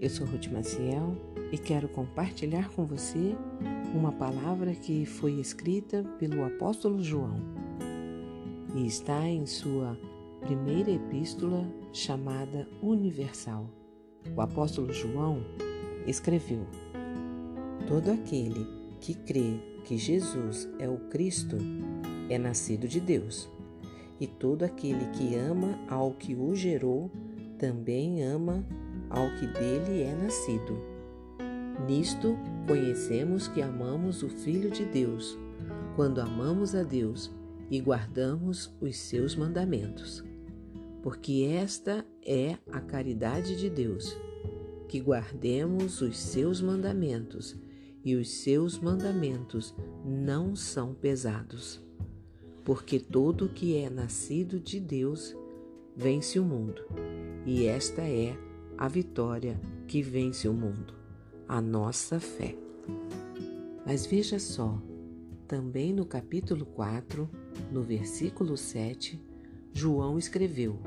Eu sou Ruth Maciel e quero compartilhar com você uma palavra que foi escrita pelo apóstolo João e está em sua primeira epístola chamada Universal. O apóstolo João escreveu: Todo aquele que crê que Jesus é o Cristo é nascido de Deus, e todo aquele que ama ao que o gerou também ama ao que dele é nascido. Nisto conhecemos que amamos o Filho de Deus, quando amamos a Deus e guardamos os seus mandamentos. Porque esta é a caridade de Deus, que guardemos os seus mandamentos, e os seus mandamentos não são pesados. Porque todo que é nascido de Deus vence o mundo, e esta é a a vitória que vence o mundo, a nossa fé. Mas veja só, também no capítulo 4, no versículo 7, João escreveu: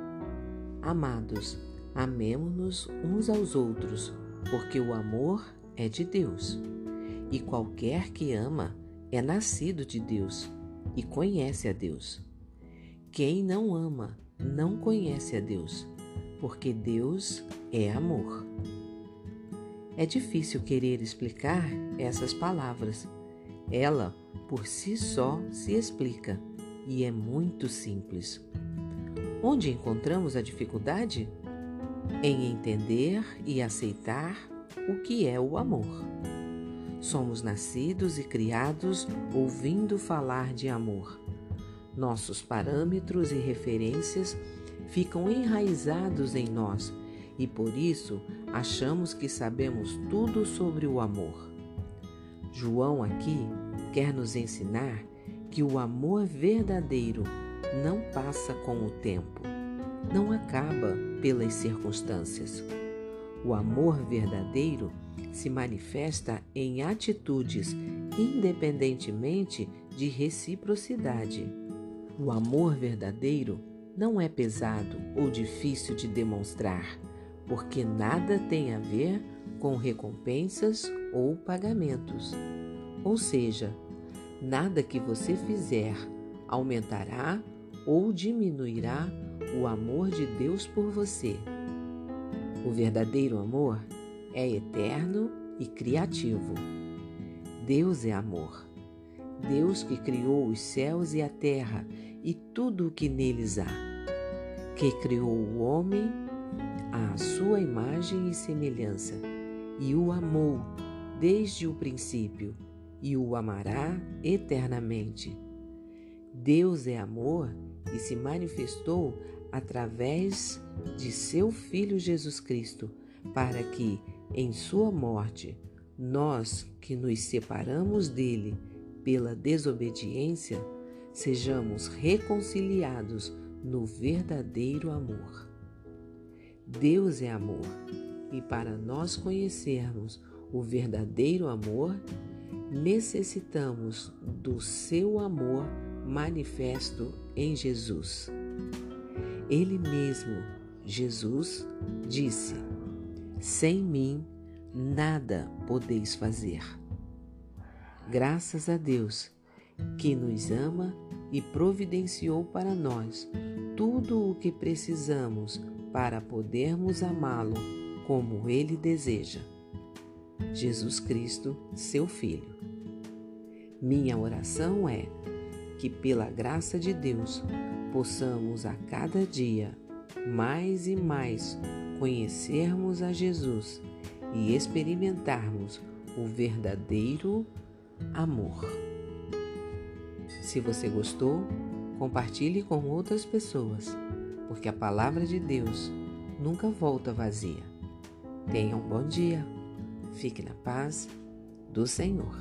Amados, amemo-nos uns aos outros, porque o amor é de Deus. E qualquer que ama é nascido de Deus e conhece a Deus. Quem não ama não conhece a Deus, porque Deus é amor. É difícil querer explicar essas palavras. Ela, por si só, se explica e é muito simples. Onde encontramos a dificuldade? Em entender e aceitar o que é o amor. Somos nascidos e criados ouvindo falar de amor. Nossos parâmetros e referências ficam enraizados em nós e por isso achamos que sabemos tudo sobre o amor. João aqui quer nos ensinar que o amor verdadeiro não passa com o tempo, não acaba pelas circunstâncias. O amor verdadeiro se manifesta em atitudes independentemente de reciprocidade. O amor verdadeiro não é pesado ou difícil de demonstrar, porque nada tem a ver com recompensas ou pagamentos. Ou seja, nada que você fizer aumentará ou diminuirá o amor de Deus por você. O verdadeiro amor é eterno e criativo. Deus é amor. Deus que criou os céus e a terra e tudo o que neles há, que criou o homem à sua imagem e semelhança, e o amou desde o princípio, e o amará eternamente. Deus é amor e se manifestou através de seu Filho Jesus Cristo, para que, em sua morte, nós que nos separamos dele pela desobediência, sejamos reconciliados no verdadeiro amor. Deus é amor, e para nós conhecermos o verdadeiro amor, necessitamos do seu amor manifesto em Jesus. Ele mesmo, Jesus, disse: Sem mim nada podeis fazer. Graças a Deus que nos ama e providenciou para nós tudo o que precisamos para podermos amá-lo como ele deseja. Jesus Cristo, seu Filho. Minha oração é que, pela graça de Deus, possamos a cada dia mais e mais conhecermos a Jesus e experimentarmos o verdadeiro amor. Se você gostou, compartilhe com outras pessoas, porque a palavra de Deus nunca volta vazia. Tenha um bom dia. Fique na paz do Senhor.